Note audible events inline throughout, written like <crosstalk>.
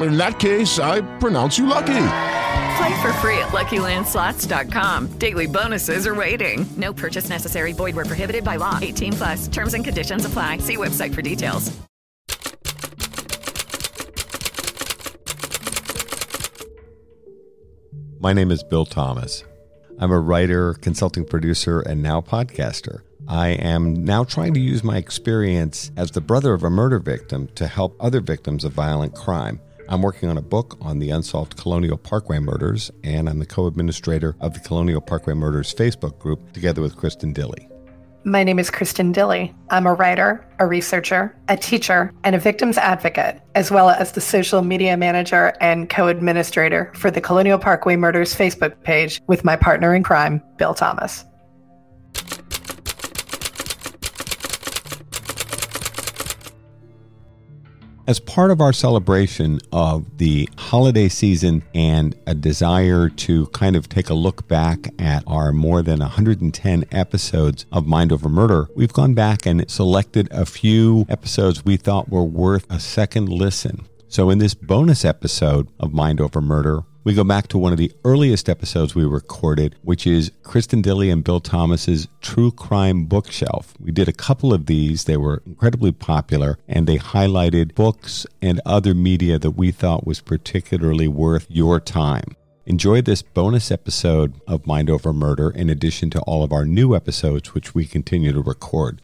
In that case, I pronounce you lucky. Play for free at LuckyLandSlots.com. Daily bonuses are waiting. No purchase necessary. Void where prohibited by law. 18 plus. Terms and conditions apply. See website for details. My name is Bill Thomas. I'm a writer, consulting producer, and now podcaster. I am now trying to use my experience as the brother of a murder victim to help other victims of violent crime. I'm working on a book on the unsolved Colonial Parkway murders, and I'm the co administrator of the Colonial Parkway Murders Facebook group together with Kristen Dilly. My name is Kristen Dilly. I'm a writer, a researcher, a teacher, and a victims advocate, as well as the social media manager and co administrator for the Colonial Parkway Murders Facebook page with my partner in crime, Bill Thomas. As part of our celebration of the holiday season and a desire to kind of take a look back at our more than 110 episodes of Mind Over Murder, we've gone back and selected a few episodes we thought were worth a second listen. So, in this bonus episode of Mind Over Murder, we go back to one of the earliest episodes we recorded, which is Kristen Dilly and Bill Thomas's True Crime Bookshelf. We did a couple of these. They were incredibly popular and they highlighted books and other media that we thought was particularly worth your time. Enjoy this bonus episode of Mind Over Murder in addition to all of our new episodes, which we continue to record.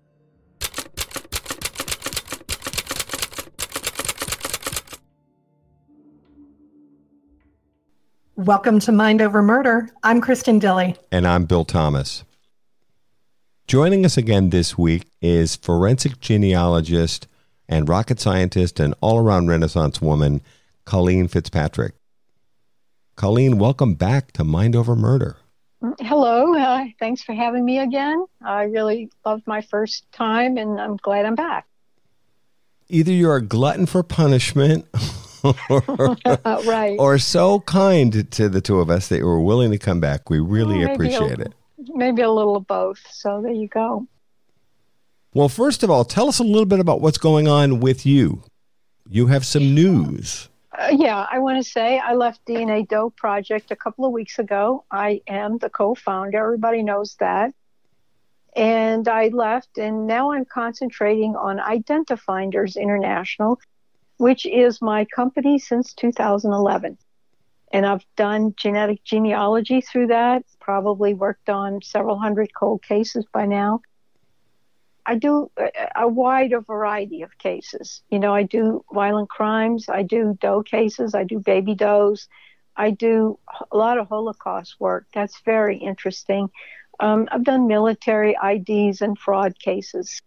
Welcome to Mind Over Murder. I'm Kristen Dilly. And I'm Bill Thomas. Joining us again this week is forensic genealogist and rocket scientist and all around Renaissance woman, Colleen Fitzpatrick. Colleen, welcome back to Mind Over Murder. Hello. Uh, thanks for having me again. I really loved my first time and I'm glad I'm back. Either you're a glutton for punishment or, <laughs> right. or so kind to the two of us that you were willing to come back. We really Well, appreciate a- it. Maybe a little of both. So there you go. Well, first of all, tell us a little bit about what's going on with you. You have some news. Uh, yeah, I want to say I left DNA Doe Project a couple of weeks ago. I am the co founder. Everybody knows that. And I left, and now I'm concentrating on Identifinders International, which is my company since 2011. And I've done genetic genealogy through that, probably worked on several hundred cold cases by now. I do a, wider variety of cases. You know, I do violent crimes, I do doe cases, I do baby does, I do a lot of Holocaust work. That's very interesting. Um, I've done military IDs and fraud cases.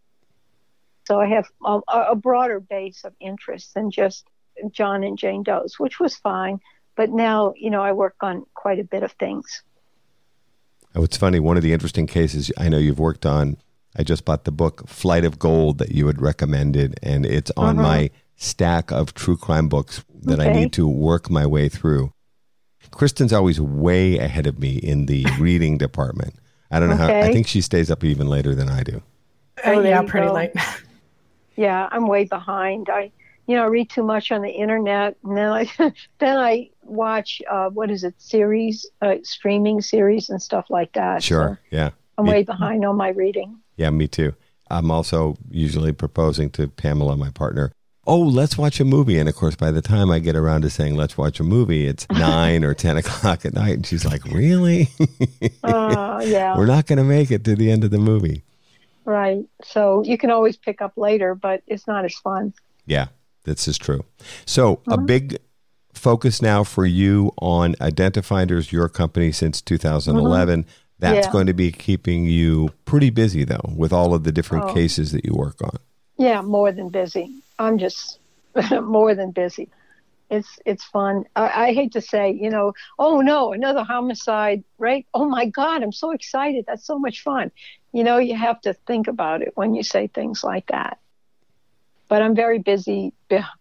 So I have a, a broader base of interests than just John and Jane Doe's, which was fine. But now, you know, I work on quite a bit of things. Oh, it's funny. One of the interesting cases I know you've worked on, I just bought the book Flight of Gold that you had recommended, and it's on Uh-huh. my stack of true crime books that I need to work my way through. Kristen's always way ahead of me in the <laughs> reading department. I don't know how, I think she stays up even later than I do. Oh, Uh, yeah, pretty late. <laughs> Yeah, I'm way behind. I, you know, I read too much on the internet, and then I, <laughs> then I watch uh, what is it, series, uh, streaming series, and stuff like that. Sure. So Yeah. I'm Me- way behind on my reading. Yeah, me too. I'm also usually proposing to Pamela, my partner, oh, let's watch a movie. And of course, by the time I get around to saying, let's watch a movie, it's <laughs> nine or 10 o'clock at night. And she's like, really? <laughs> Uh, yeah. We're not going to make it to the end of the movie. Right. So you can always pick up later, but it's not as fun. Yeah, this is true. So a uh-huh. big focus now for you on Identifinders, your company since 2011. Uh-huh. That's Yeah. going to be keeping you pretty busy, though, with all of the different Oh. cases that you work on. Yeah, more than busy. I'm just <laughs> more than busy. It's it's fun. I, I hate to say, you know, oh no, another homicide, right? Oh my God, I'm so excited. That's so much fun. You know, you have to think about it when you say things like that. But I'm very busy.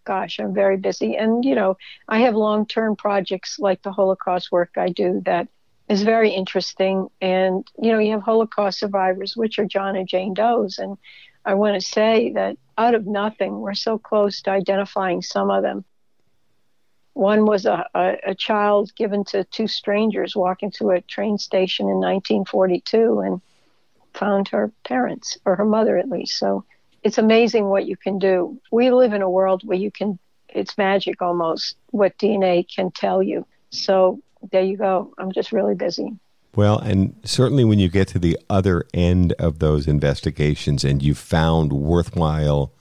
Gosh, I'm very busy. And, you know, I have long term projects like the Holocaust work I do that is very interesting. And, you know, you have Holocaust survivors, which are John and Jane Doe's. And I want to say that out of nothing, we're so close to identifying some of them. One was a, a, a child given to two strangers walking to a train station in 1942 and found her parents, or her mother at least. So it's amazing what you can do. We live in a world where you can, it's magic almost, what DNA can tell you. So there you go. I'm just really busy. Well, and certainly when you get to the other end of those investigations and you found worthwhile,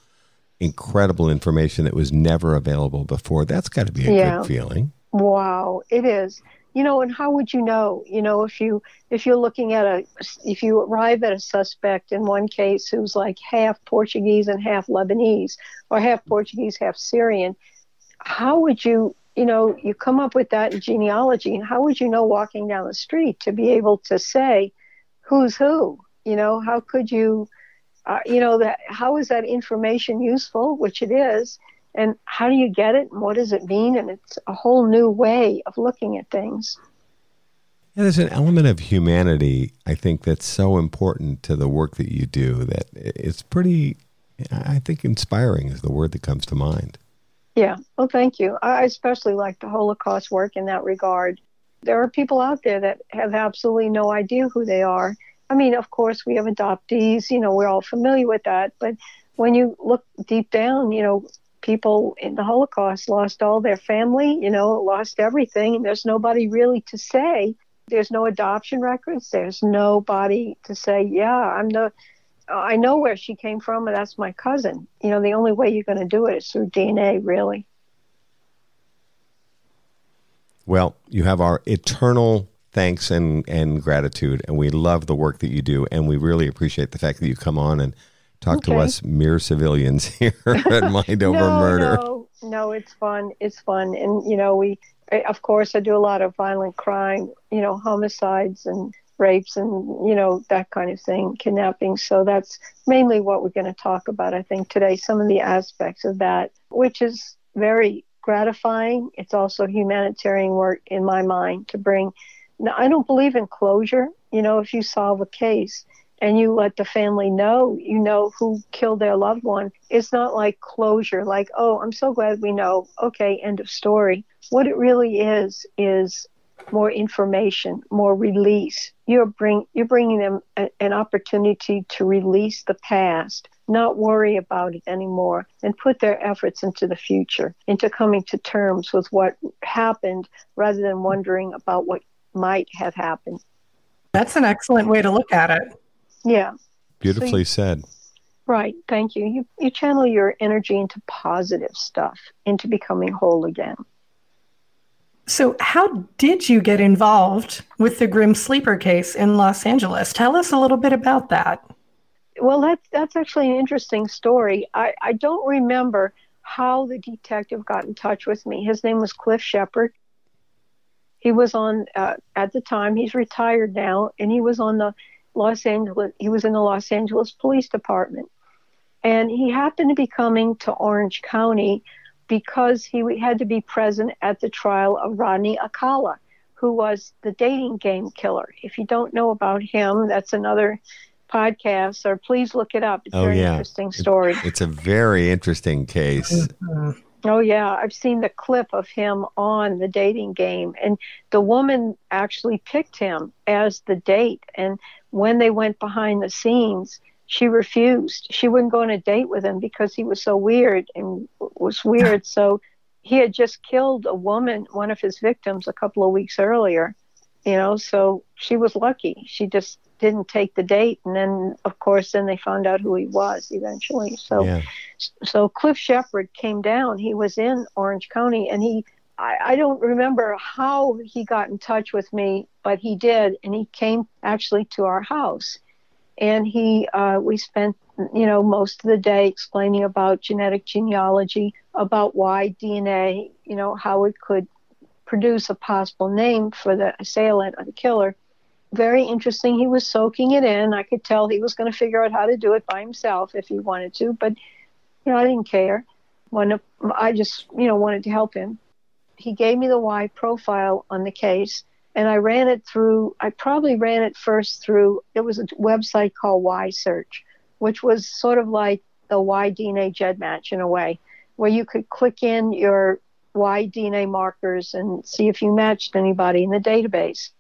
incredible information that was never available before, that's got to be a Yeah. good feeling. Wow, it is. You know, and how would you know? You know, if you if you're looking at a if you arrive at a suspect in one case who's like half Portuguese and half Lebanese, or half Portuguese, half Syrian, how would you? You know, you come up with that genealogy, and how would you know walking down the street to be able to say who's who? You know, how could you? Uh, you know that how is that information useful? Which it is and how do you get it? And what does it mean? And it's a whole new way of looking at things. Yeah, there's an element of humanity, I think, that's so important to the work that you do that it's pretty, I think, inspiring is the word that comes to mind. yeah. Well thank you. I especially like the holocaust work in that regard. There are people out there that have absolutely no idea who they are. I mean of course we have adoptees you know we're all familiar with that. But when you look deep down you know people in the holocaust lost all their family you know lost everything and there's nobody really to say. There's no adoption records. There's nobody to say yeah i'm the i know where she came from and that's my cousin. You know the only way you're going to do it is through dna really. Well, you have our eternal thanks and, and gratitude, and we love the work that you do, and we really appreciate the fact that you come on and talk to us mere civilians <laughs> here at <laughs> Mind Over no, Murder. No, no, it's fun. It's fun, and you know, we, of course, I do a lot of violent crime, you know, homicides and rapes and you know that kind of thing, kidnapping. So that's mainly what we're going to talk about. I think today, some of the aspects of that, which is very gratifying. It's also humanitarian work in my mind to bring. Now, I don't believe in closure. You know, if you solve a case and you let the family know, you know who killed their loved one. It's not like closure, like, oh, I'm so glad we know. Okay, end of story. What it really is is more information, more release. You're bring you're bringing them a, an opportunity to release the past, not worry about it anymore, and put their efforts into the future, into coming to terms with what happened, rather than wondering about what might have happened. That's an excellent way to look at it. Yeah. Beautifully said. Right. Thank you. You you channel your energy into positive stuff, into becoming whole again. So, how did you get involved with the Grim Sleeper case in Los Angeles? Tell us a little bit about that. Well, that's that's actually an interesting story. I, I don't remember how the detective got in touch with me. His name was Cliff Shepard. He was on uh, at the time. He's retired now, and he was on the Los Angeles. He was in the Los Angeles Police Department, and he happened to be coming to Orange County because he had to be present at the trial of Rodney Alcala, who was the dating game killer. If you don't know about him, that's another podcast, or please look it up. It's a Oh, very yeah. interesting story. It's a very interesting case. Mm-hmm. Oh yeah, I've seen the clip of him on the dating game and the woman actually picked him as the date and when they went behind the scenes, she refused. She wouldn't go on a date with him because he was so weird and was weird. so he had just killed a woman, one of his victims a couple of weeks earlier, you know, so she was lucky. She just didn't take the date, and then of course then they found out who he was eventually. So, Yeah. so Cliff Shepard came down. He was in Orange County, and he I, I don't remember how he got in touch with me, but he did, and he came actually to our house, and he uh, we spent you know most of the day explaining about genetic genealogy, about why DNA, you know how it could produce a possible name for the assailant or the killer. Very interesting. He was soaking it in. I could tell he was going to figure out how to do it by himself if he wanted to, but you know I didn't care. When I just you know wanted to help him he gave me the Y profile on the case, and I ran it through. I probably ran it first through. It was a website called Y Search, which was sort of like the Y DNA GEDmatch in a way, where you could click in your Y DNA markers and see if you matched anybody in the database.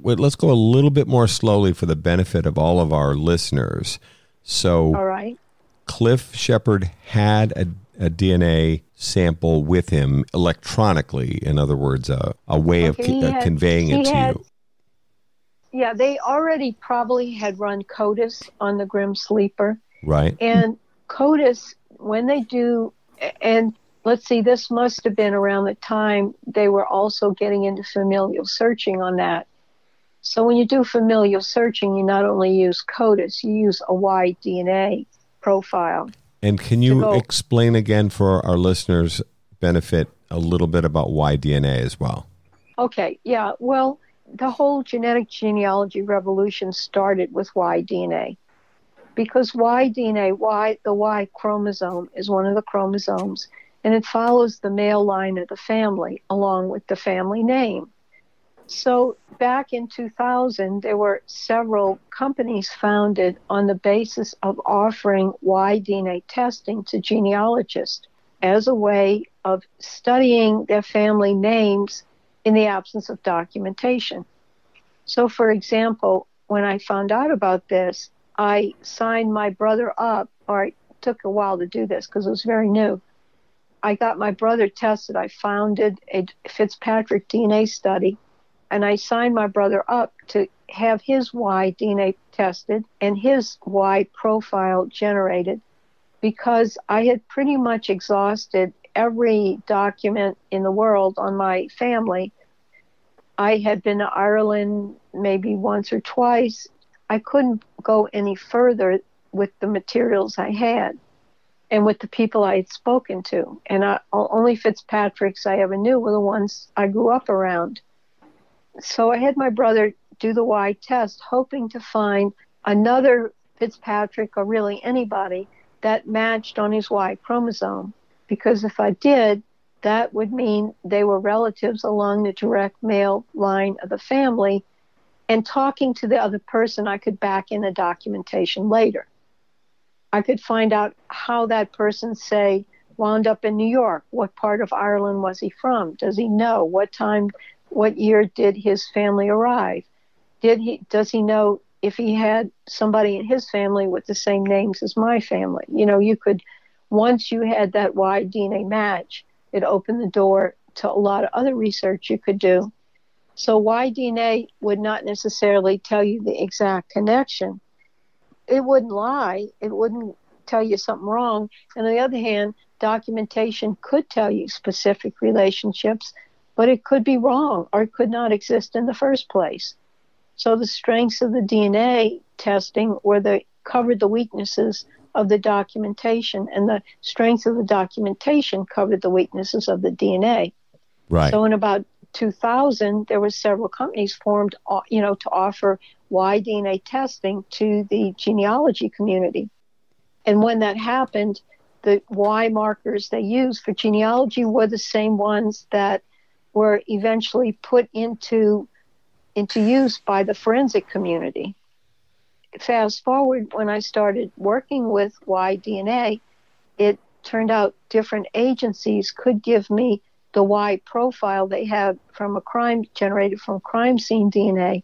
Wait, let's go a little bit more slowly for the benefit of all of our listeners. So, All right. Cliff Shepard had a, a DNA sample with him electronically. In other words, a, a way of Okay, he co- uh, had- conveying it to had- you. Yeah, they already probably had run CODIS on the Grim Sleeper. Right. And CODIS, when they do, and let's see, this must have been around the time they were also getting into familial searching on that. So when you do familial searching, you not only use CODIS, you use a Y DNA profile. And can you explain again for our listeners' benefit a little bit about Y DNA as well? Okay, yeah, well, the whole genetic genealogy revolution started with Y DNA. Because Y DNA, Y, the Y chromosome is one of the chromosomes, and it follows the male line of the family along with the family name. So back in 2000, there were several companies founded on the basis of offering Y DNA testing to genealogists as a way of studying their family names in the absence of documentation. So, for example, when I found out about this, I signed my brother up, or it took a while to do this because it was very new. I got my brother tested. I founded a Fitzpatrick DNA study, and I signed my brother up to have his Y DNA tested and his Y profile generated because I had pretty much exhausted every document in the world on my family. I had been to Ireland maybe once or twice. I couldn't go any further with the materials I had and with the people I had spoken to. And I, only Fitzpatricks I ever knew were the ones I grew up around. So I had my brother do the Y test, hoping to find another Fitzpatrick or really anybody that matched on his Y chromosome. Because if I did, that would mean they were relatives along the direct male line of the family. And talking to the other person, I could back in the documentation later. I could find out how that person, say, wound up in New York. What part of Ireland was he from? Does he know? What time, what year did his family arrive? Did he, does he know if he had somebody in his family with the same names as my family? You know, you could, once you had that Y DNA match, it opened the door to a lot of other research you could do. So Y DNA would not necessarily tell you the exact connection. It wouldn't lie. It wouldn't tell you something wrong. And on the other hand, documentation could tell you specific relationships, but it could be wrong or it could not exist in the first place. So the strengths of the DNA testing were the covered the weaknesses of the documentation, and the strengths of the documentation covered the weaknesses of the DNA. Right. So in about 2000, there were several companies formed, uh, you know, to offer Y DNA testing to the genealogy community. And when that happened, the Y markers they used for genealogy were the same ones that were eventually put into into use by the forensic community. Fast forward when I started working with Y DNA, it turned out different agencies could give me the Y profile they had from a crime generated from crime scene DNA.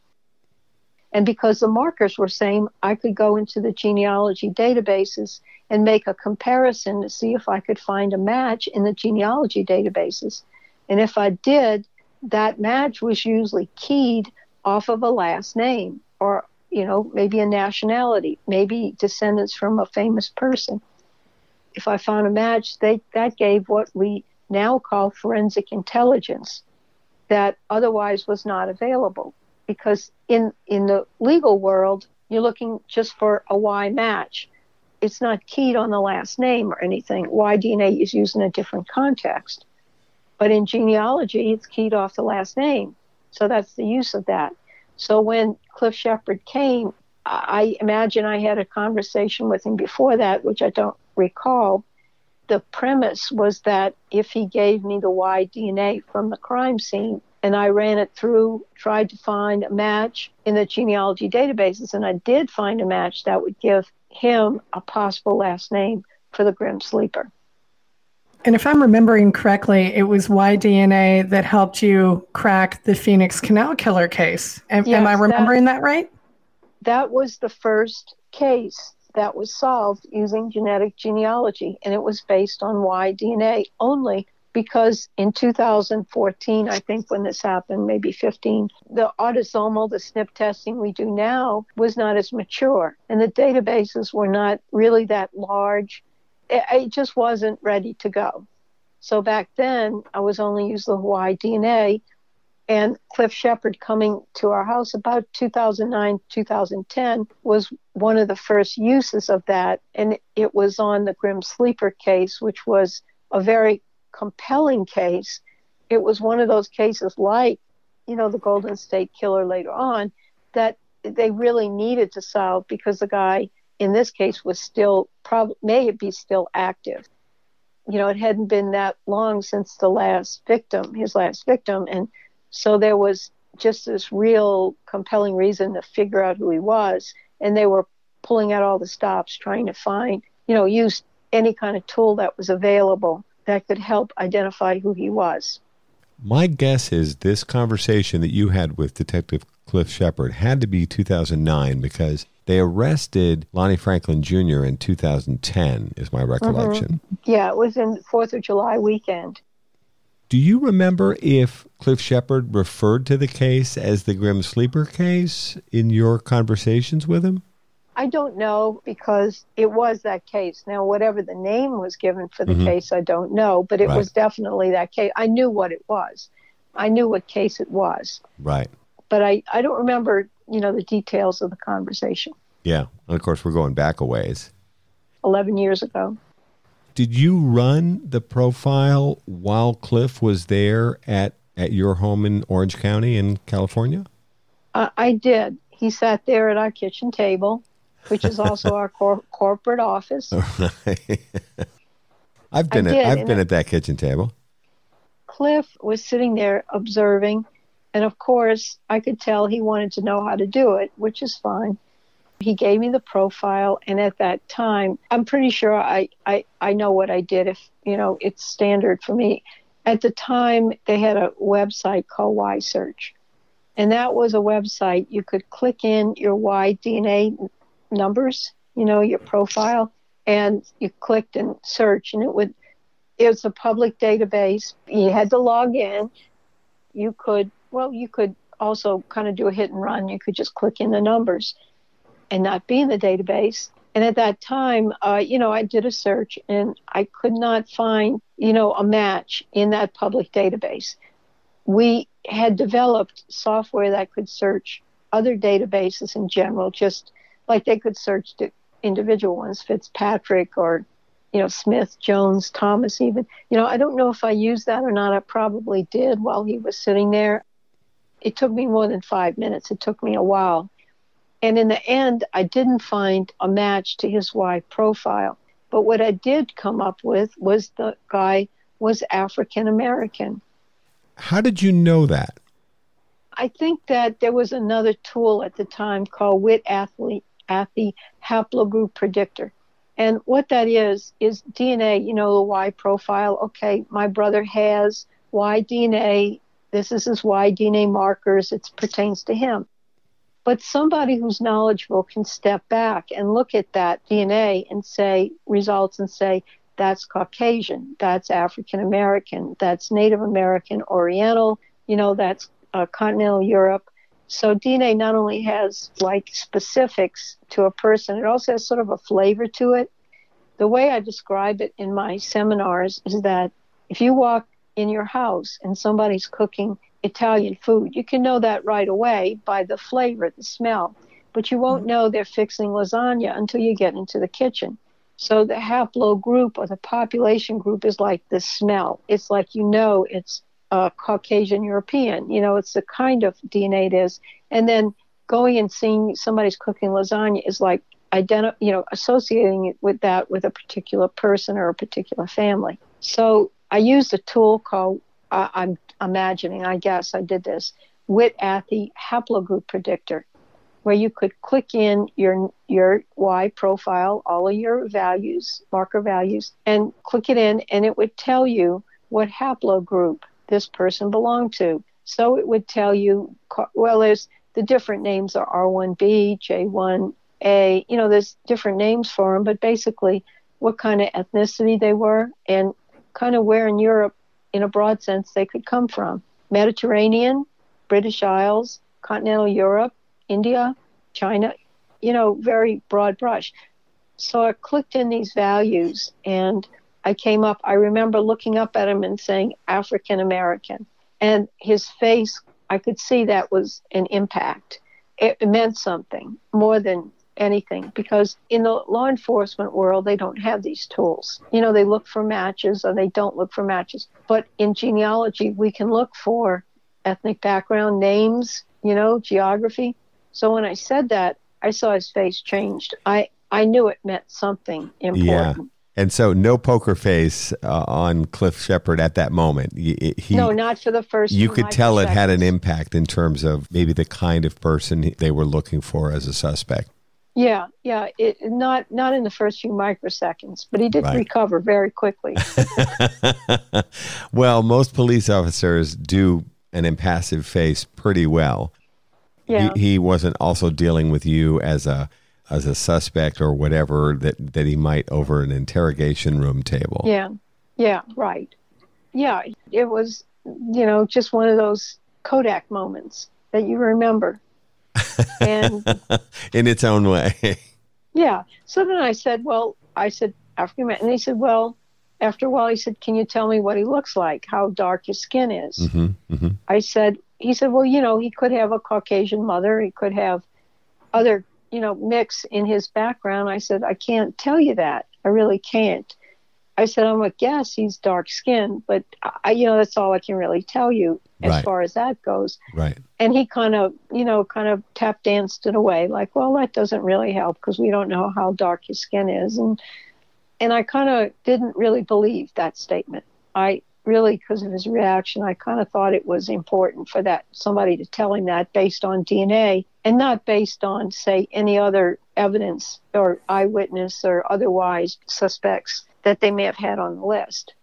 And because the markers were same, I could go into the genealogy databases and make a comparison to see if I could find a match in the genealogy databases. And if I did, that match was usually keyed off of a last name or you know, maybe a nationality, maybe descendants from a famous person. If I found a match, they, that gave what we now call forensic intelligence that otherwise was not available. Because in, in the legal world, you're looking just for a Y match. It's not keyed on the last name or anything. Y DNA is used in a different context. But in genealogy, it's keyed off the last name. So that's the use of that. So when Cliff Shepard came, I imagine I had a conversation with him before that, which I don't recall. The premise was that if he gave me the Y DNA from the crime scene and I ran it through, tried to find a match in the genealogy databases, and I did find a match that would give him a possible last name for the Grim Sleeper. And if I'm remembering correctly, it was Y-DNA that helped you crack the Phoenix Canal Killer case. Am, yes, am I remembering that, that right? That was the first case that was solved using genetic genealogy, and it was based on Y-DNA only because in 2014, I think when this happened, maybe 15, the autosomal, the SNP testing we do now was not as mature, and the databases were not really that large it, just wasn't ready to go. So back then, I was only using the Hawaii DNA, and Cliff Shepard coming to our house about 2009, 2010 was one of the first uses of that, and it was on the Grim Sleeper case, which was a very compelling case. It was one of those cases like, you know, the Golden State Killer later on that they really needed to solve because the guy in this case was still probably may be still active. You know, it hadn't been that long since the last victim, his last victim, and so there was just this real compelling reason to figure out who he was, and they were pulling out all the stops, trying to find, you know, use any kind of tool that was available that could help identify who he was. My guess is this conversation that you had with Detective Cliff Shepard had to be 2009 because they arrested Lonnie Franklin Jr. in 2010, is my recollection. Mm-hmm. Yeah, it was in Fourth of July weekend. Do you remember if Cliff Shepard referred to the case as the Grim Sleeper case in your conversations with him? I don't know because it was that case. Now, whatever the name was given for the Mhm. case, I don't know, but it Right. was definitely that case. I knew what it was. I knew what case it was, Right. but I, I don't remember, you know, the details of the conversation. Yeah. And of course, we're going back a ways. 11 years ago. Did you run the profile while Cliff was there at, at your home in Orange County in California? Uh, I did. He sat there at our kitchen table, which is also our cor- corporate office. <laughs> I've been I at, did, I've been at that kitchen table. Cliff was sitting there observing, and of course, I could tell he wanted to know how to do it, which is fine. He gave me the profile, and at that time, I'm pretty sure I, I, I know what I did. If you know, it's standard for me. At the time, they had a website called Y Search, and that was a website you could click in your Y DNA numbers, you know, your profile, and you clicked and search, and it would it was a public database. You had to log in. You could, well, you could also kind of do a hit and run. You could just click in the numbers and not be in the database. And at that time, uh, you know, I did a search and I could not find, you know, a match in that public database. We had developed software that could search other databases in general, just like they could search the individual ones, Fitzpatrick or you know, Smith, Jones, Thomas, even. You know, I don't know if I used that or not. I probably did while he was sitting there. It took me more than five minutes. It took me a while. And in the end, I didn't find a match to his Y profile. But what I did come up with was the guy was African American. How did you know that? I think that there was another tool at the time called Whit Athey, Athey Haplogroup Predictor. And what that is, is DNA, you know, the Y profile. Okay, my brother has Y DNA. This is his Y DNA markers. It pertains to him. But somebody who's knowledgeable can step back and look at that DNA and say, results and say, that's Caucasian, that's African American, that's Native American, Oriental, you know, that's uh, continental Europe. So DNA not only has like specifics to a person, it also has sort of a flavor to it. The way I describe it in my seminars is that if you walk in your house and somebody's cooking Italian food, you can know that right away by the flavor, the smell. But you won't mm-hmm. know they're fixing lasagna until you get into the kitchen. So the haplo group or the population group is like the smell. It's like you know it's uh, Caucasian European. You know, it's the kind of DNA it is. And then going and seeing somebody's cooking lasagna is like identi- you know, associating it with that with a particular person or a particular family. So I used a tool called uh, I'm imagining, I guess I did this, Whit Athey haplogroup predictor, where you could click in your your Y profile, all of your values, marker values, and click it in, and it would tell you what haplogroup this person belonged to. So it would tell you, well, there's the different names are R1B, J1A, you know, there's different names for them, but basically what kind of ethnicity they were and kind of where in Europe, in a broad sense, they could come from. Mediterranean, British Isles, continental Europe, India, China, you know, very broad brush. So I clicked in these values and I came up, I remember looking up at him and saying African American. And his face, I could see that was an impact. It meant something more than anything because in the law enforcement world, they don't have these tools. You know, they look for matches or they don't look for matches. But in genealogy, we can look for ethnic background, names, you know, geography. So when I said that, I saw his face changed. I, I knew it meant something important. Yeah. And so, no poker face uh, on Cliff Shepard at that moment. He, no, not for the first. You could tell it had an impact in terms of maybe the kind of person they were looking for as a suspect. Yeah, yeah. It not not in the first few microseconds, but he did right. recover very quickly. <laughs> <laughs> well, most police officers do an impassive face pretty well. Yeah. He, he wasn't also dealing with you as a as a suspect or whatever that, that he might over an interrogation room table. Yeah. Yeah, right. Yeah, it was, you know, just one of those Kodak moments that you remember. <laughs> And in its own way. <laughs> yeah. So then I said, well, I said, African American. And he said, well, after a while, he said, can you tell me what he looks like, how dark his skin is? Mm-hmm, mm-hmm. I said, he said, well, you know, he could have a Caucasian mother. He could have other you know, mix in his background. I said, I can't tell you that. I really can't. I said, I'm a guess he's dark skinned, but I, you know, that's all I can really tell you as right. far as that goes. Right. And he kind of, you know, kind of tap danced it away, like, well, that doesn't really help because we don't know how dark his skin is, and and I kind of didn't really believe that statement. I really because of his reaction i kind of thought it was important for that somebody to tell him that based on dna and not based on say any other evidence or eyewitness or otherwise suspects that they may have had on the list.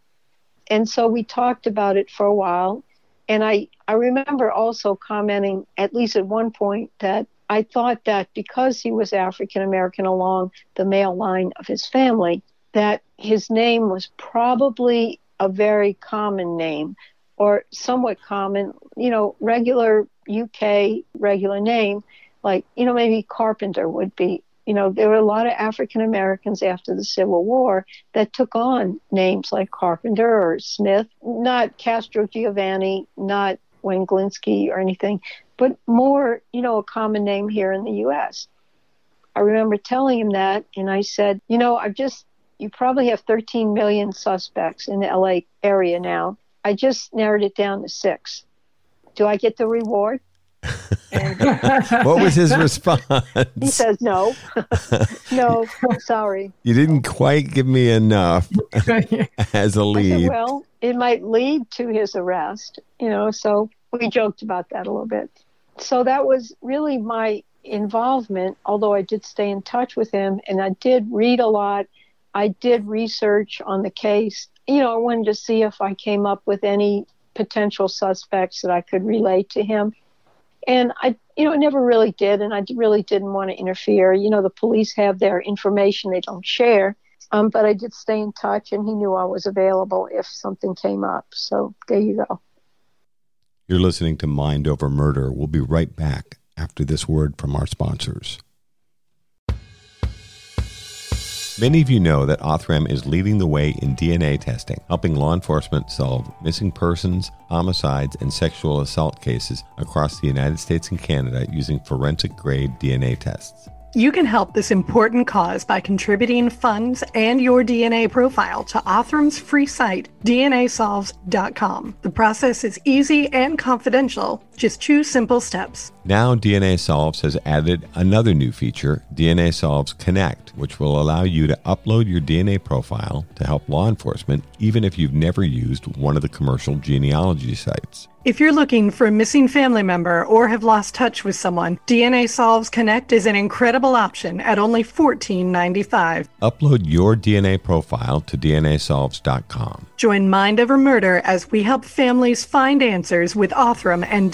And so we talked about it for a while and i i remember also commenting at least at one point that i thought that because he was african american along the male line of his family that his name was probably a very common name or somewhat common, you know, regular UK regular name, like, you know, maybe Carpenter would be. You know, there were a lot of African Americans after the Civil War that took on names like Carpenter or Smith, not Castrogiovanni, not Wayne Glinski or anything, but more, you know, a common name here in the U.S. I remember telling him that, and I said, you know, I've just you probably have 13 million suspects in the LA area now. I just narrowed it down to six. Do I get the reward? <laughs> What was his response? He says, no. <laughs> no, sorry. You didn't quite give me enough <laughs> as a lead. Said, well, it might lead to his arrest, you know, so we joked about that a little bit. So that was really my involvement, although I did stay in touch with him and I did read a lot I did research on the case. You know, I wanted to see if I came up with any potential suspects that I could relate to him. And I, you know, I never really did, and I really didn't want to interfere. You know, the police have their information they don't share. Um, but I did stay in touch, and he knew I was available if something came up. So there you go. You're listening to Mind Over Murder. We'll be right back after this word from our sponsors. Many of you know that Othram is leading the way in DNA testing, helping law enforcement solve missing persons, homicides, and sexual assault cases across the United States and Canada using forensic grade DNA tests. You can help this important cause by contributing funds and your DNA profile to Othram's free site, DNAsolves.com. The process is easy and confidential. Just two simple steps. Now, DNA Solves has added another new feature, DNA Solves Connect, which will allow you to upload your DNA profile to help law enforcement, even if you've never used one of the commercial genealogy sites. If you're looking for a missing family member or have lost touch with someone, DNA Solves Connect is an incredible option at only $14.95. Upload your DNA profile to DNASolves.com. Join Mind Over Murder as we help families find answers with Othram and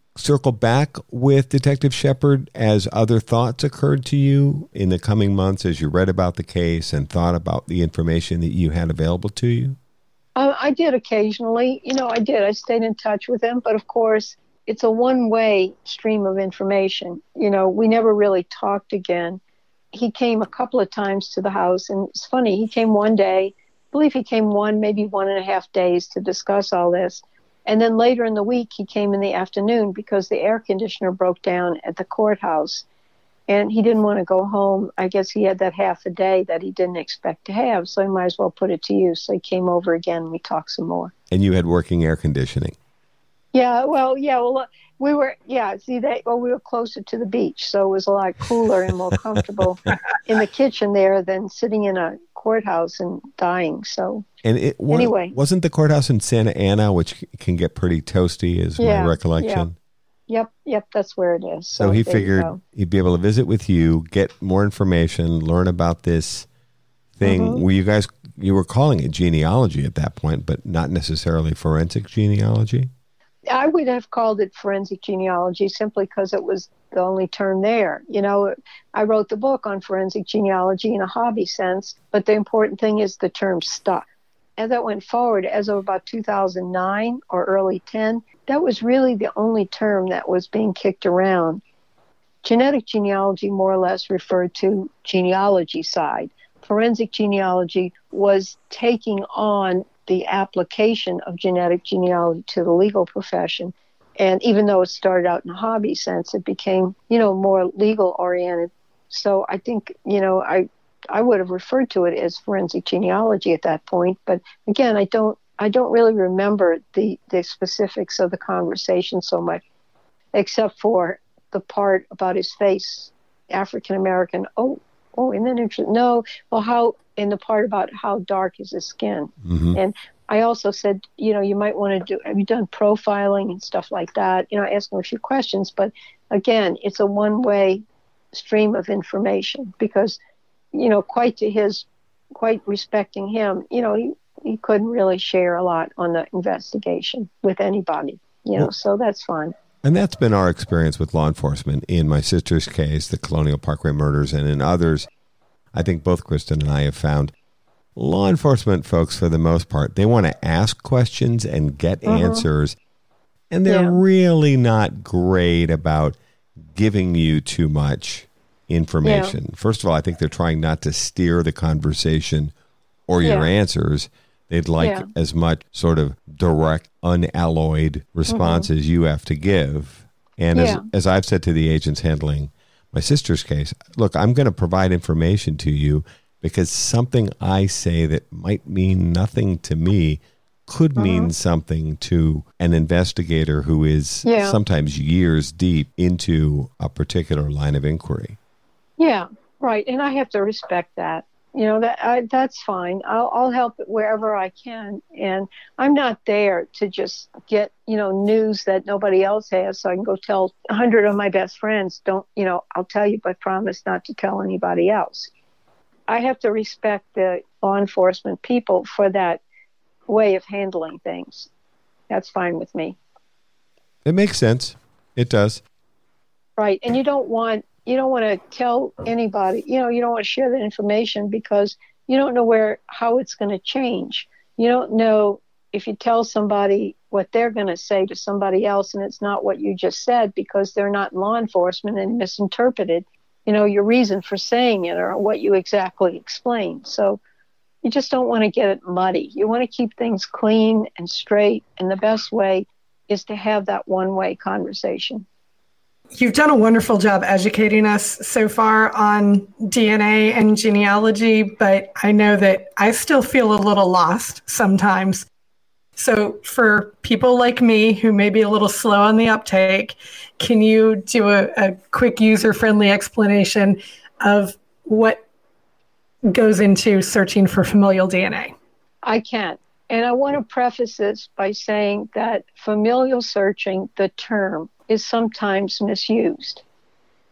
circle back with Detective Shepard as other thoughts occurred to you in the coming months as you read about the case and thought about the information that you had available to you? Uh, I did occasionally. You know, I did. I stayed in touch with him, but of course, it's a one way stream of information. You know, we never really talked again. He came a couple of times to the house, and it's funny, he came one day. I believe he came one, maybe one and a half days to discuss all this. And then later in the week, he came in the afternoon because the air conditioner broke down at the courthouse. And he didn't want to go home. I guess he had that half a day that he didn't expect to have. So he might as well put it to use. So he came over again and we talked some more. And you had working air conditioning? Yeah, well, yeah, well, we were, yeah, see, that, well, we were closer to the beach. So it was a lot cooler and more comfortable <laughs> in the kitchen there than sitting in a courthouse and dying. So and it anyway wasn't the courthouse in Santa Ana, which can get pretty toasty, is yeah, my recollection. Yeah. Yep, yep, that's where it is. So, so he figured he'd be able to visit with you, get more information, learn about this thing. Mm-hmm. Were you guys you were calling it genealogy at that point, but not necessarily forensic genealogy? I would have called it forensic genealogy simply because it was the only term there. You know, I wrote the book on forensic genealogy in a hobby sense, but the important thing is the term stuck. As that went forward, as of about 2009 or early 10, that was really the only term that was being kicked around. Genetic genealogy more or less referred to genealogy side. Forensic genealogy was taking on the application of genetic genealogy to the legal profession. And even though it started out in a hobby sense, it became, you know, more legal oriented. So I think, you know, I I would have referred to it as forensic genealogy at that point. But again, I don't I don't really remember the, the specifics of the conversation so much, except for the part about his face, African American. Oh, oh, and then interesting. No, well, how in the part about how dark is his skin, mm-hmm. and I also said, you know, you might want to do. Have you done profiling and stuff like that? You know, ask him a few questions, but again, it's a one-way stream of information because, you know, quite to his, quite respecting him, you know, he he couldn't really share a lot on the investigation with anybody. You know, well, so that's fine. And that's been our experience with law enforcement in my sister's case, the Colonial Parkway murders, and in others. I think both Kristen and I have found law enforcement folks, for the most part, they want to ask questions and get uh-huh. answers. And they're yeah. really not great about giving you too much information. Yeah. First of all, I think they're trying not to steer the conversation or your yeah. answers. They'd like yeah. as much sort of direct, unalloyed response mm-hmm. as you have to give. And yeah. as, as I've said to the agents handling my sister's case, look, I'm going to provide information to you. because something I say that might mean nothing to me could mean Uh-huh. something to an investigator who is Yeah. sometimes years deep into a particular line of inquiry. Yeah, right. And I have to respect that. You know that I, that's fine. I'll, I'll help wherever I can, and I'm not there to just get you know news that nobody else has, so I can go tell a hundred of my best friends. Don't you know? I'll tell you, but promise not to tell anybody else. I have to respect the law enforcement people for that way of handling things. That's fine with me. It makes sense. It does. Right. And you don't want you don't want to tell anybody, you know, you don't want to share that information because you don't know where how it's going to change. You don't know if you tell somebody what they're going to say to somebody else and it's not what you just said because they're not law enforcement and misinterpreted, you know, your reason for saying it or what you exactly explained. So you just don't want to get it muddy. You want to keep things clean and straight and the best way is to have that one-way conversation. You've done a wonderful job educating us so far on DNA and genealogy, but I know that I still feel a little lost sometimes. So, for people like me who may be a little slow on the uptake, can you do a, a quick user friendly explanation of what goes into searching for familial DNA? I can. And I want to preface this by saying that familial searching, the term, is sometimes misused.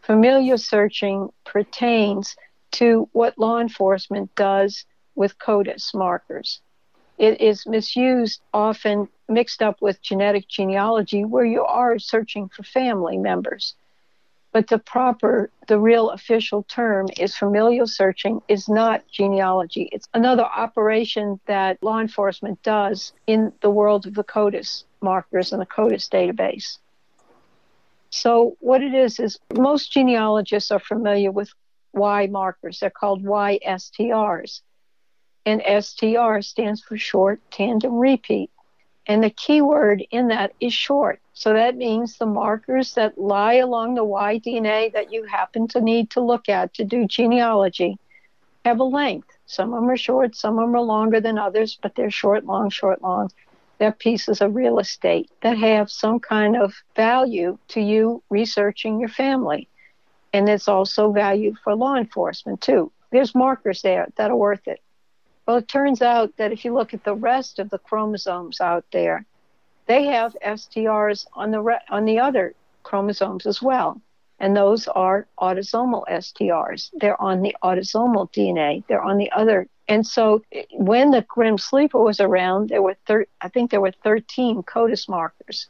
Familial searching pertains to what law enforcement does with CODIS markers. It is misused, often mixed up with genetic genealogy, where you are searching for family members. But the proper, the real official term is familial searching, is not genealogy. It's another operation that law enforcement does in the world of the CODIS markers and the CODIS database. So, what it is, is most genealogists are familiar with Y markers. They're called YSTRs. And STR stands for short tandem repeat. And the key word in that is short. So that means the markers that lie along the Y DNA that you happen to need to look at to do genealogy have a length. Some of them are short, some of them are longer than others, but they're short, long, short, long. They're pieces of real estate that have some kind of value to you researching your family. And it's also value for law enforcement, too. There's markers there that are worth it. Well, it turns out that if you look at the rest of the chromosomes out there, they have STRs on the re- on the other chromosomes as well, and those are autosomal STRs. They're on the autosomal DNA. They're on the other. And so, eh, when the Grim Sleeper was around, there were thir- I think there were 13 CODIS markers,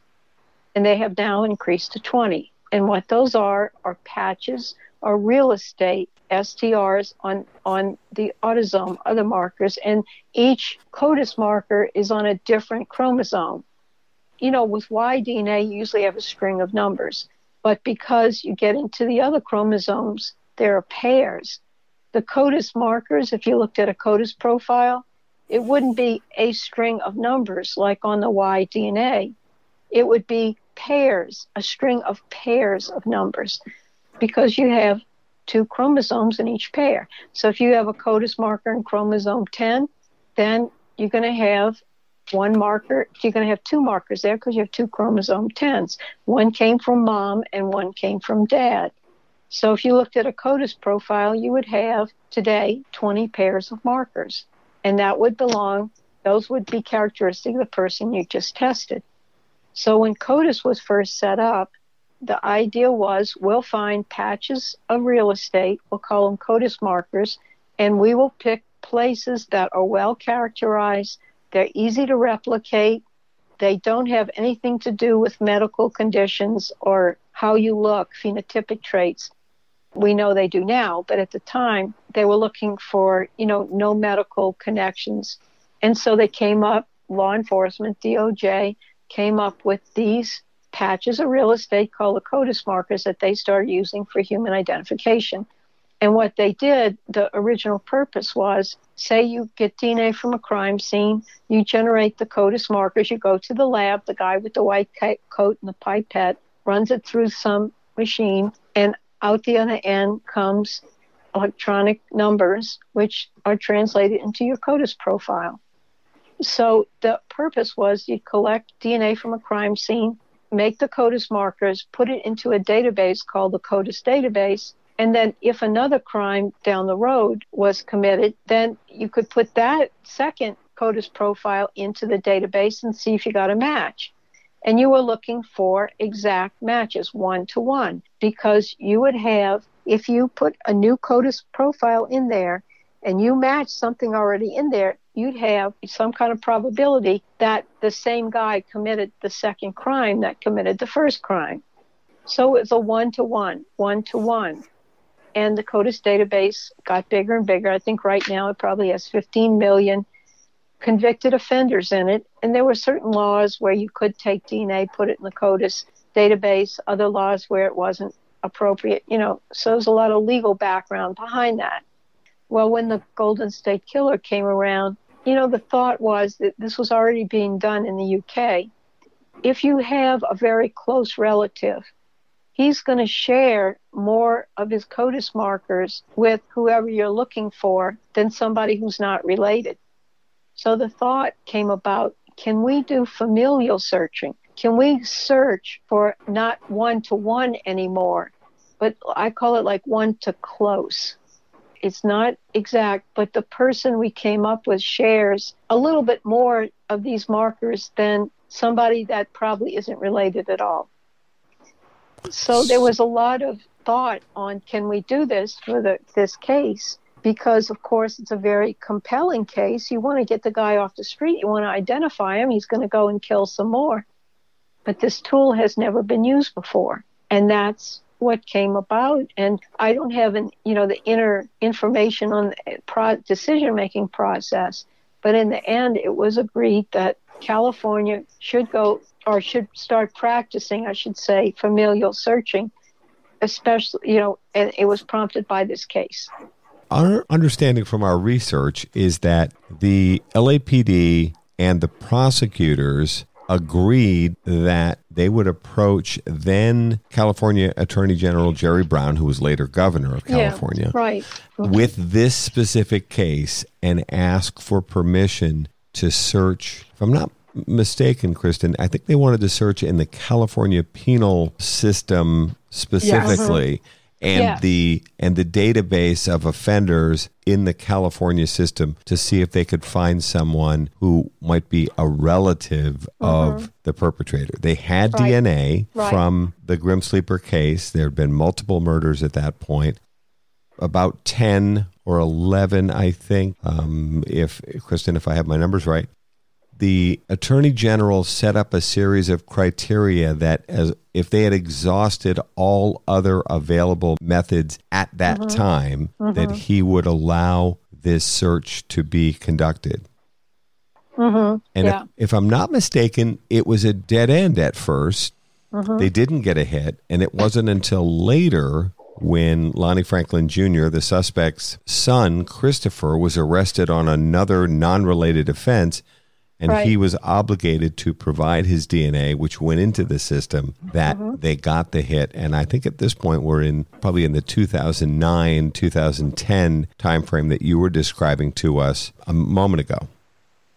and they have now increased to 20. And what those are are patches or real estate STRs on, on the autosome, other markers, and each CODIS marker is on a different chromosome. You know, with Y DNA, you usually have a string of numbers, but because you get into the other chromosomes, there are pairs. The CODIS markers, if you looked at a CODIS profile, it wouldn't be a string of numbers like on the Y DNA. It would be pairs, a string of pairs of numbers, because you have two chromosomes in each pair. So if you have a CODIS marker in chromosome 10, then you're going to have one marker, you're going to have two markers there because you have two chromosome 10s. One came from mom and one came from dad. So if you looked at a CODIS profile, you would have today 20 pairs of markers. And that would belong, those would be characteristic of the person you just tested. So when CODIS was first set up, the idea was we'll find patches of real estate, we'll call them CODIS markers, and we will pick places that are well characterized, they're easy to replicate, they don't have anything to do with medical conditions or how you look, phenotypic traits. We know they do now, but at the time they were looking for, you know, no medical connections. And so they came up, law enforcement, DOJ, came up with these patches of real estate called the CODIS markers that they started using for human identification. And what they did, the original purpose was say you get DNA from a crime scene, you generate the CODIS markers, you go to the lab, the guy with the white coat and the pipette runs it through some machine, and out the other end comes electronic numbers, which are translated into your CODIS profile. So the purpose was you collect DNA from a crime scene, make the CODIS markers, put it into a database called the CODIS database, and then if another crime down the road was committed, then you could put that second CODIS profile into the database and see if you got a match. And you were looking for exact matches, one to one, because you would have, if you put a new CODIS profile in there and you match something already in there, you'd have some kind of probability that the same guy committed the second crime that committed the first crime. So it's a one to one, one to one. And the CODIS database got bigger and bigger. I think right now it probably has 15 million convicted offenders in it. And there were certain laws where you could take DNA, put it in the CODIS database, other laws where it wasn't appropriate, you know. So there's a lot of legal background behind that. Well, when the Golden State Killer came around, you know, the thought was that this was already being done in the UK. If you have a very close relative, he's going to share more of his CODIS markers with whoever you're looking for than somebody who's not related. So the thought came about can we do familial searching? Can we search for not one to one anymore, but I call it like one to close? It's not exact, but the person we came up with shares a little bit more of these markers than somebody that probably isn't related at all. So there was a lot of thought on can we do this for the, this case? Because, of course, it's a very compelling case. You want to get the guy off the street, you want to identify him, he's going to go and kill some more. But this tool has never been used before. And that's what came about and i don't have an you know the inner information on the pro- decision making process but in the end it was agreed that california should go or should start practicing i should say familial searching especially you know and it was prompted by this case our understanding from our research is that the lapd and the prosecutors agreed that they would approach then California Attorney General Jerry Brown, who was later governor of California, yeah, right. with this specific case and ask for permission to search. If I'm not mistaken, Kristen, I think they wanted to search in the California penal system specifically. Yeah. And Yeah. the and the database of offenders in the California system to see if they could find someone who might be a relative of the perpetrator. They had Right. DNA Right. from the Grim Sleeper case. There had been multiple murders at that point. About 10 or 11, I think, um, if Kristen, if I have my numbers right. The attorney general set up a series of criteria that, as if they had exhausted all other available methods at that Mhm. time, that Mhm. he would allow this search to be conducted. Mm-hmm. And yeah. if, if I'm not mistaken, it was a dead end at 1st Mhm. They didn't get a hit. And it wasn't until later when Lonnie Franklin Jr., the suspect's son, Christopher, was arrested on another non related offense. And Right. he was obligated to provide his DNA, which went into the system, that Mhm. they got the hit. And I think at this point we're in probably in the 2009, 2010 timeframe that you were describing to us a moment ago.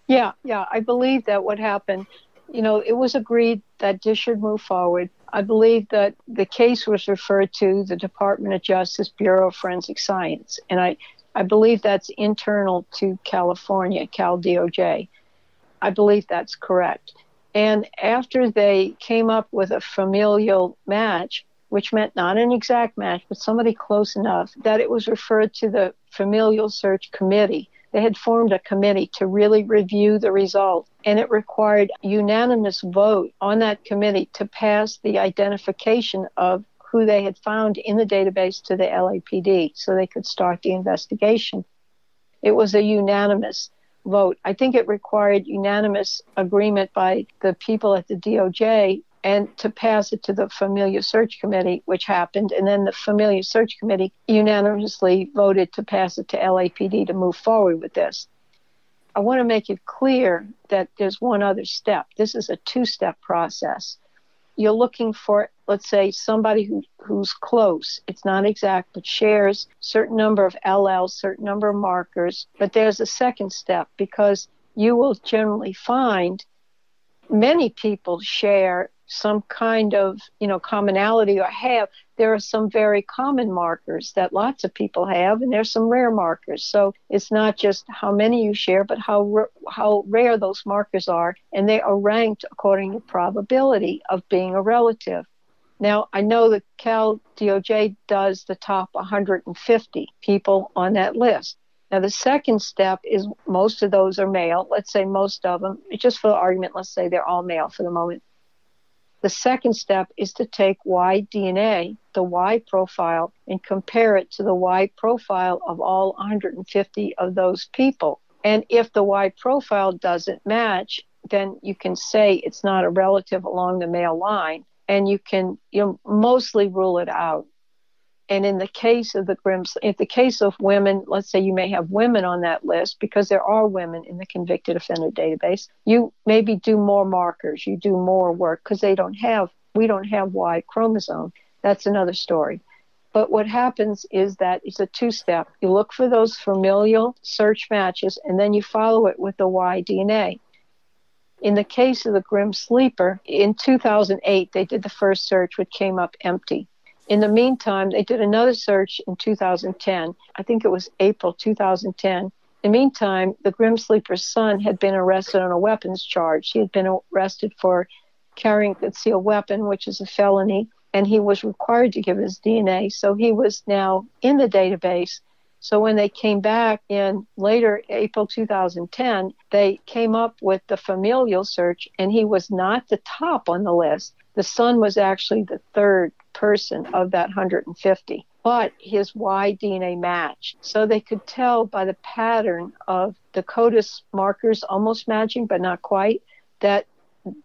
Yeah, yeah. I believe that what happened, you know, it was agreed that this should move forward. I believe that the case was referred to the Department of Justice Bureau of Forensic Science. And I, I believe that's internal to California, Cal DOJ. I believe that's correct. And after they came up with a familial match, which meant not an exact match, but somebody close enough, that it was referred to the Familial Search Committee. They had formed a committee to really review the result, and it required unanimous vote on that committee to pass the identification of who they had found in the database to the LAPD so they could start the investigation. It was a unanimous vote. I think it required unanimous agreement by the people at the DOJ and to pass it to the Familial Search Committee, which happened. And then the Familial Search Committee unanimously voted to pass it to LAPD to move forward with this. I want to make it clear that there's one other step. This is a two step process. You're looking for let's say somebody who, who's close, it's not exact, but shares certain number of alleles, certain number of markers. But there's a second step because you will generally find many people share some kind of you know commonality or have. There are some very common markers that lots of people have and there's some rare markers. So it's not just how many you share but how how rare those markers are. And they are ranked according to probability of being a relative now i know that cal doj does the top 150 people on that list now, the second step is most of those are male. Let's say most of them, just for the argument, let's say they're all male for the moment. The second step is to take Y DNA, the Y profile, and compare it to the Y profile of all 150 of those people. And if the Y profile doesn't match, then you can say it's not a relative along the male line, and you can you mostly rule it out. And in the case of the Grimm's, in the case of women, let's say you may have women on that list because there are women in the convicted offender database. You maybe do more markers, you do more work because they don't have, we don't have Y chromosome. That's another story. But what happens is that it's a two step. You look for those familial search matches and then you follow it with the Y DNA. In the case of the Grim Sleeper, in 2008, they did the first search, which came up empty. In the meantime, they did another search in 2010. I think it was April 2010. In the meantime, the Grim Sleeper's son had been arrested on a weapons charge. He had been arrested for carrying a concealed weapon, which is a felony, and he was required to give his DNA. So he was now in the database. So when they came back in later April 2010, they came up with the familial search, and he was not the top on the list. The son was actually the third person of that 150, but his Y DNA matched. So they could tell by the pattern of the CODIS markers almost matching, but not quite, that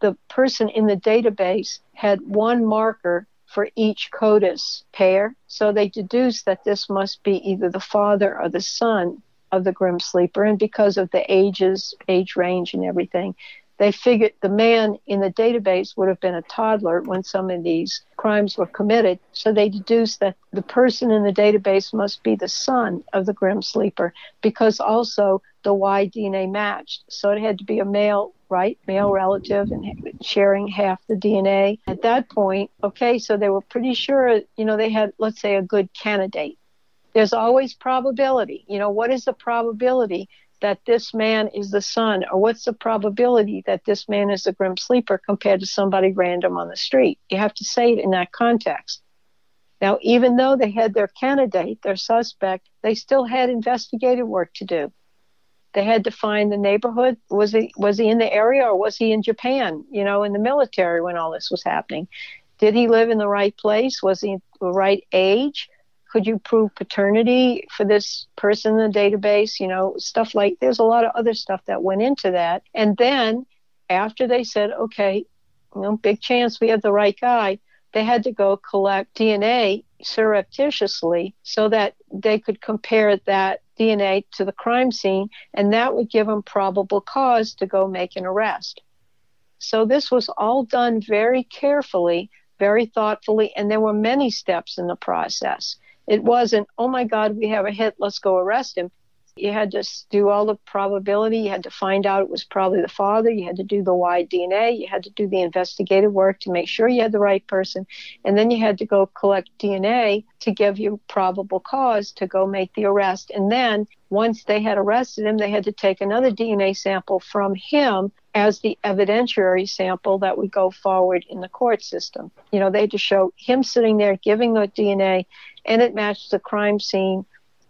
the person in the database had one marker for each CODIS pair. So they deduced that this must be either the father or the son of the Grim Sleeper. And because of the ages, age range, and everything, they figured the man in the database would have been a toddler when some of these crimes were committed. So they deduced that the person in the database must be the son of the Grim Sleeper because also the Y DNA matched. So it had to be a male, right? Male relative and sharing half the DNA. At that point, okay, so they were pretty sure, you know, they had, let's say, a good candidate. There's always probability. You know, what is the probability that this man is the son, or what's the probability that this man is a grim sleeper compared to somebody random on the street? You have to say it in that context. Now, even though they had their candidate, their suspect, they still had investigative work to do. They had to find the neighborhood. Was he was he in the area or was he in Japan? You know, in the military when all this was happening. Did he live in the right place? Was he the right age? Could you prove paternity for this person in the database? You know, stuff like there's a lot of other stuff that went into that. And then after they said, okay, you know, big chance we have the right guy, they had to go collect DNA surreptitiously so that they could compare that DNA to the crime scene, and that would give them probable cause to go make an arrest. So this was all done very carefully, very thoughtfully, and there were many steps in the process. It wasn't, oh my God, we have a hit, let's go arrest him. You had to do all the probability. You had to find out it was probably the father. You had to do the Y DNA. You had to do the investigative work to make sure you had the right person. And then you had to go collect DNA to give you probable cause to go make the arrest. And then once they had arrested him, they had to take another DNA sample from him as the evidentiary sample that would go forward in the court system. You know, they had to show him sitting there giving the DNA and it matched the crime scene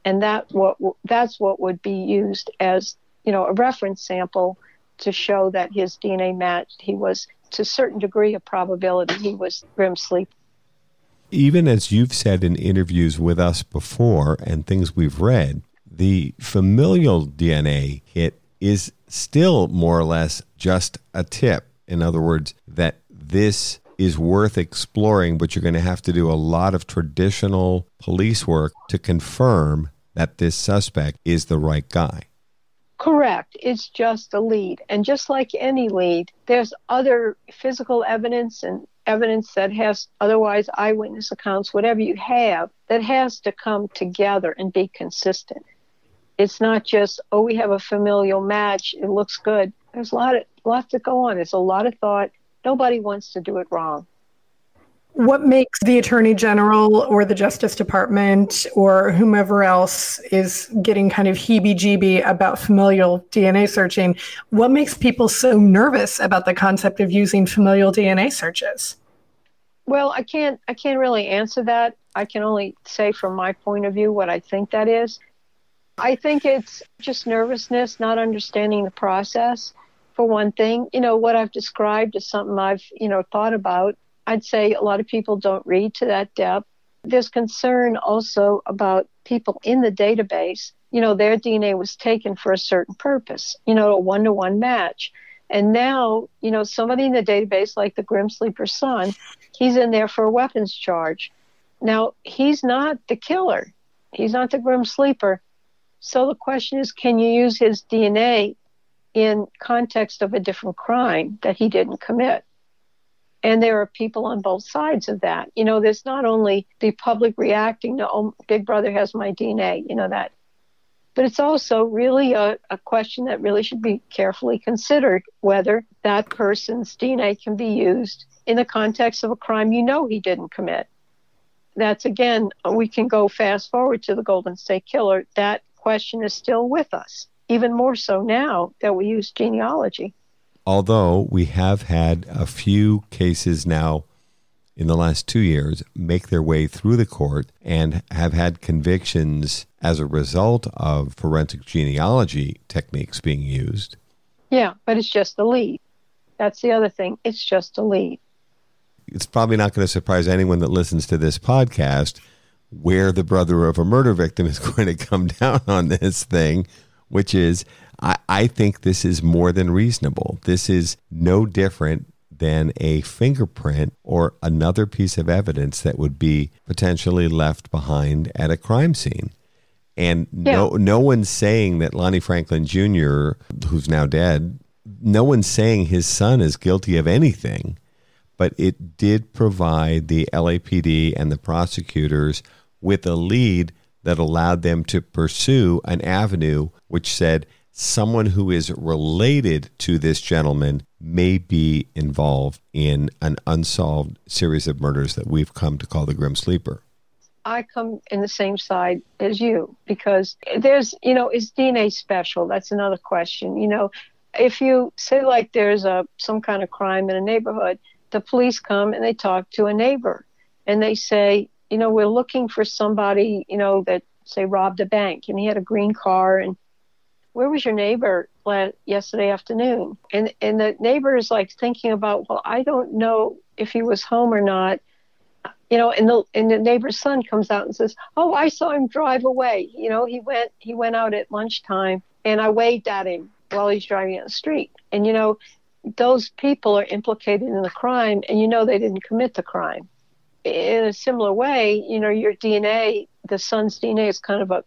and that what that's what would be used as you know a reference sample to show that his DNA matched. He was to a certain degree of probability he was grim sleep. Even as you've said in interviews with us before and things we've read, the familial DNA hit is still more or less just a tip. In other words, that this is worth exploring, but you're going to have to do a lot of traditional police work to confirm that this suspect is the right guy. Correct. It's just a lead. And just like any lead, there's other physical evidence and evidence that has otherwise eyewitness accounts, whatever you have, that has to come together and be consistent. It's not just, oh, we have a familial match, it looks good. There's a lot of lot to go on. There's a lot of thought. Nobody wants to do it wrong. What makes the Attorney General or the Justice Department or whomever else is getting kind of heebie jeebie about familial DNA searching? What makes people so nervous about the concept of using familial DNA searches? Well, I can't I can't really answer that. I can only say from my point of view what I think that is. I think it's just nervousness, not understanding the process. For one thing, you know, what I've described is something I've, you know, thought about I'd say a lot of people don't read to that depth. There's concern also about people in the database. You know, their DNA was taken for a certain purpose, you know, a one to one match. And now, you know, somebody in the database, like the Grim Sleeper son, he's in there for a weapons charge. Now, he's not the killer, he's not the Grim Sleeper. So the question is can you use his DNA in context of a different crime that he didn't commit? And there are people on both sides of that. You know, there's not only the public reacting to, oh, Big Brother has my DNA, you know, that. But it's also really a, a question that really should be carefully considered whether that person's DNA can be used in the context of a crime you know he didn't commit. That's again, we can go fast forward to the Golden State Killer. That question is still with us, even more so now that we use genealogy although we have had a few cases now in the last two years make their way through the court and have had convictions as a result of forensic genealogy techniques being used. Yeah, but it's just a lead. That's the other thing. It's just a lead. It's probably not going to surprise anyone that listens to this podcast where the brother of a murder victim is <laughs> going to come down on this thing, which is I, I think this is more than reasonable. This is no different than a fingerprint or another piece of evidence that would be potentially left behind at a crime scene. And yeah. no, no one's saying that Lonnie Franklin Jr., who's now dead, no one's saying his son is guilty of anything, but it did provide the LAPD and the prosecutors with a lead that allowed them to pursue an avenue which said, someone who is related to this gentleman may be involved in an unsolved series of murders that we've come to call the Grim Sleeper. I come in the same side as you because there's, you know, is DNA special? That's another question. You know, if you say like there's a some kind of crime in a neighborhood, the police come and they talk to a neighbor and they say, you know, we're looking for somebody, you know, that say robbed a bank and he had a green car and where was your neighbor yesterday afternoon? And and the neighbor is like thinking about, well, I don't know if he was home or not. You know, and the and the neighbor's son comes out and says, "Oh, I saw him drive away. You know, he went he went out at lunchtime, and I waved at him while he's driving down the street." And you know, those people are implicated in the crime, and you know they didn't commit the crime. In a similar way, you know, your DNA, the son's DNA, is kind of a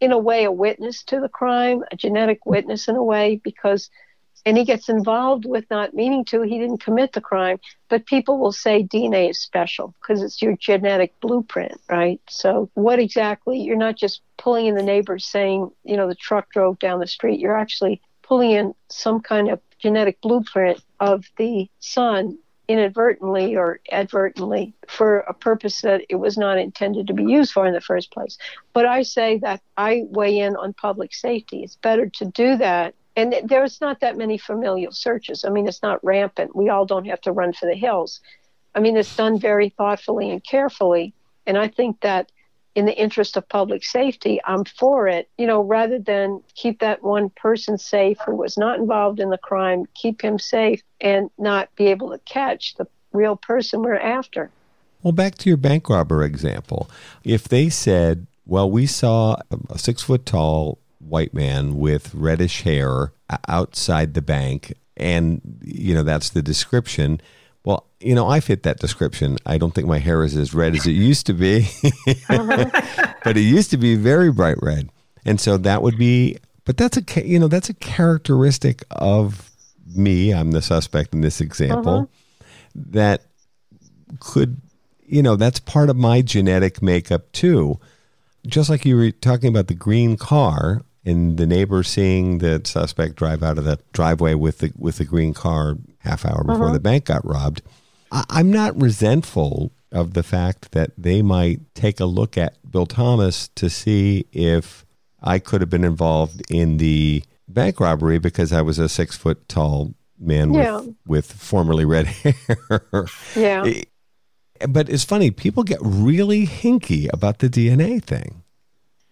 in a way, a witness to the crime, a genetic witness in a way, because, and he gets involved with not meaning to, he didn't commit the crime, but people will say DNA is special because it's your genetic blueprint, right? So, what exactly, you're not just pulling in the neighbors saying, you know, the truck drove down the street, you're actually pulling in some kind of genetic blueprint of the son inadvertently or advertently for a purpose that it was not intended to be used for in the first place. But I say that I weigh in on public safety. It's better to do that. And there's not that many familial searches. I mean, it's not rampant. We all don't have to run for the hills. I mean, it's done very thoughtfully and carefully. And I think that in the interest of public safety, I'm for it, you know, rather than keep that one person safe who was not involved in the crime, keep him safe and not be able to catch the real person we're after. Well, back to your bank robber example. If they said, well, we saw a six foot tall white man with reddish hair outside the bank, and, you know, that's the description well, you know, I fit that description. I don't think my hair is as red as it used to be, uh-huh. <laughs> but it used to be very bright red. And so that would be, but that's a, you know, that's a characteristic of me. I'm the suspect in this example uh-huh. that could, you know, that's part of my genetic makeup too. Just like you were talking about the green car and the neighbor seeing the suspect drive out of the driveway with the with the green car half hour before Uh-huh. the bank got robbed. I, I'm not resentful of the fact that they might take a look at Bill Thomas to see if I could have been involved in the bank robbery because I was a six foot tall man with, Yeah. with formerly red <laughs> hair. Yeah. But it's funny, people get really hinky about the DNA thing.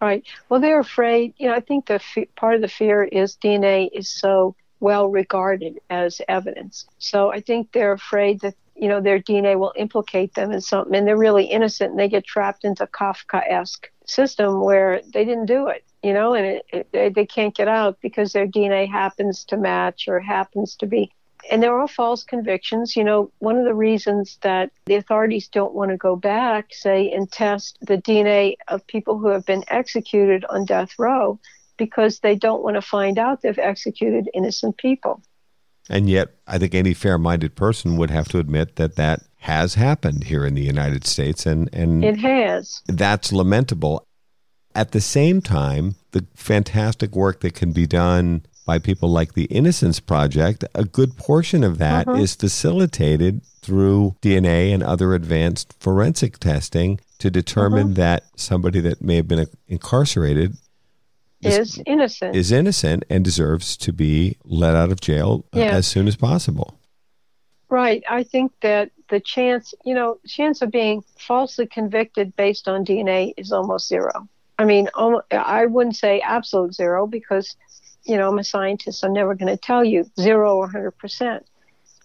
Right. Well, they're afraid. You know, I think the fe- part of the fear is DNA is so well regarded as evidence. So I think they're afraid that you know their DNA will implicate them in something, and they're really innocent, and they get trapped into Kafka-esque system where they didn't do it. You know, and it, it, they, they can't get out because their DNA happens to match or happens to be and there are false convictions. You know, one of the reasons that the authorities don't want to go back, say, and test the DNA of people who have been executed on death row because they don't want to find out they've executed innocent people. And yet, I think any fair minded person would have to admit that that has happened here in the United States. And, and It has. that's lamentable. At the same time, the fantastic work that can be done by people like the Innocence Project, a good portion of that is Mhm. facilitated through DNA and other advanced forensic testing to determine Mhm. that somebody that may have been incarcerated is, Is innocent. is innocent and deserves to be let out of jail uh, Yeah. as soon as possible. Right. I think that the chance, you know, chance of being falsely convicted based on DNA is almost zero. I mean, I wouldn't say absolute zero because, you know, I'm a scientist. I'm never going to tell you zero or 100%.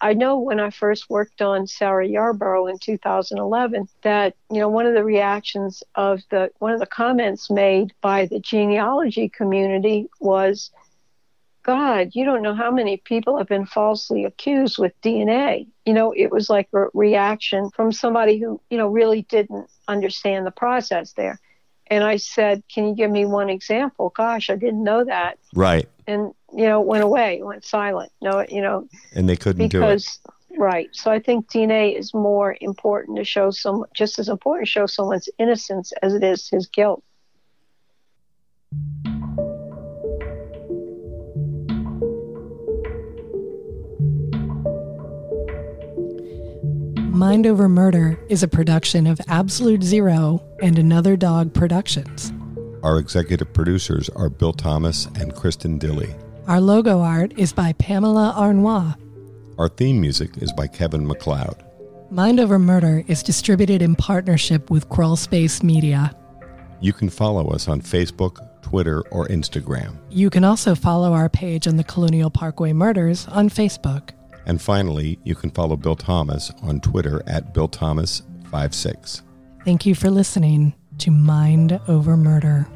I know when I first worked on Sarah Yarborough in 2011 that, you know, one of the reactions of the, one of the comments made by the genealogy community was, God, you don't know how many people have been falsely accused with DNA. You know, it was like a reaction from somebody who, you know, really didn't understand the process there. And I said, Can you give me one example? Gosh, I didn't know that. Right. And, you know, it went away, it went silent. No, you know, And they couldn't do it. because, right. So I think DNA is more important to show some, just as important to show someone's innocence as it is his guilt. Mind Over Murder is a production of Absolute Zero and Another Dog Productions. Our executive producers are Bill Thomas and Kristen Dilly. Our logo art is by Pamela Arnois. Our theme music is by Kevin MacLeod. Mind Over Murder is distributed in partnership with Crawl Space Media. You can follow us on Facebook, Twitter, or Instagram. You can also follow our page on the Colonial Parkway Murders on Facebook. And finally, you can follow Bill Thomas on Twitter at BillThomas56. Thank you for listening to Mind Over Murder.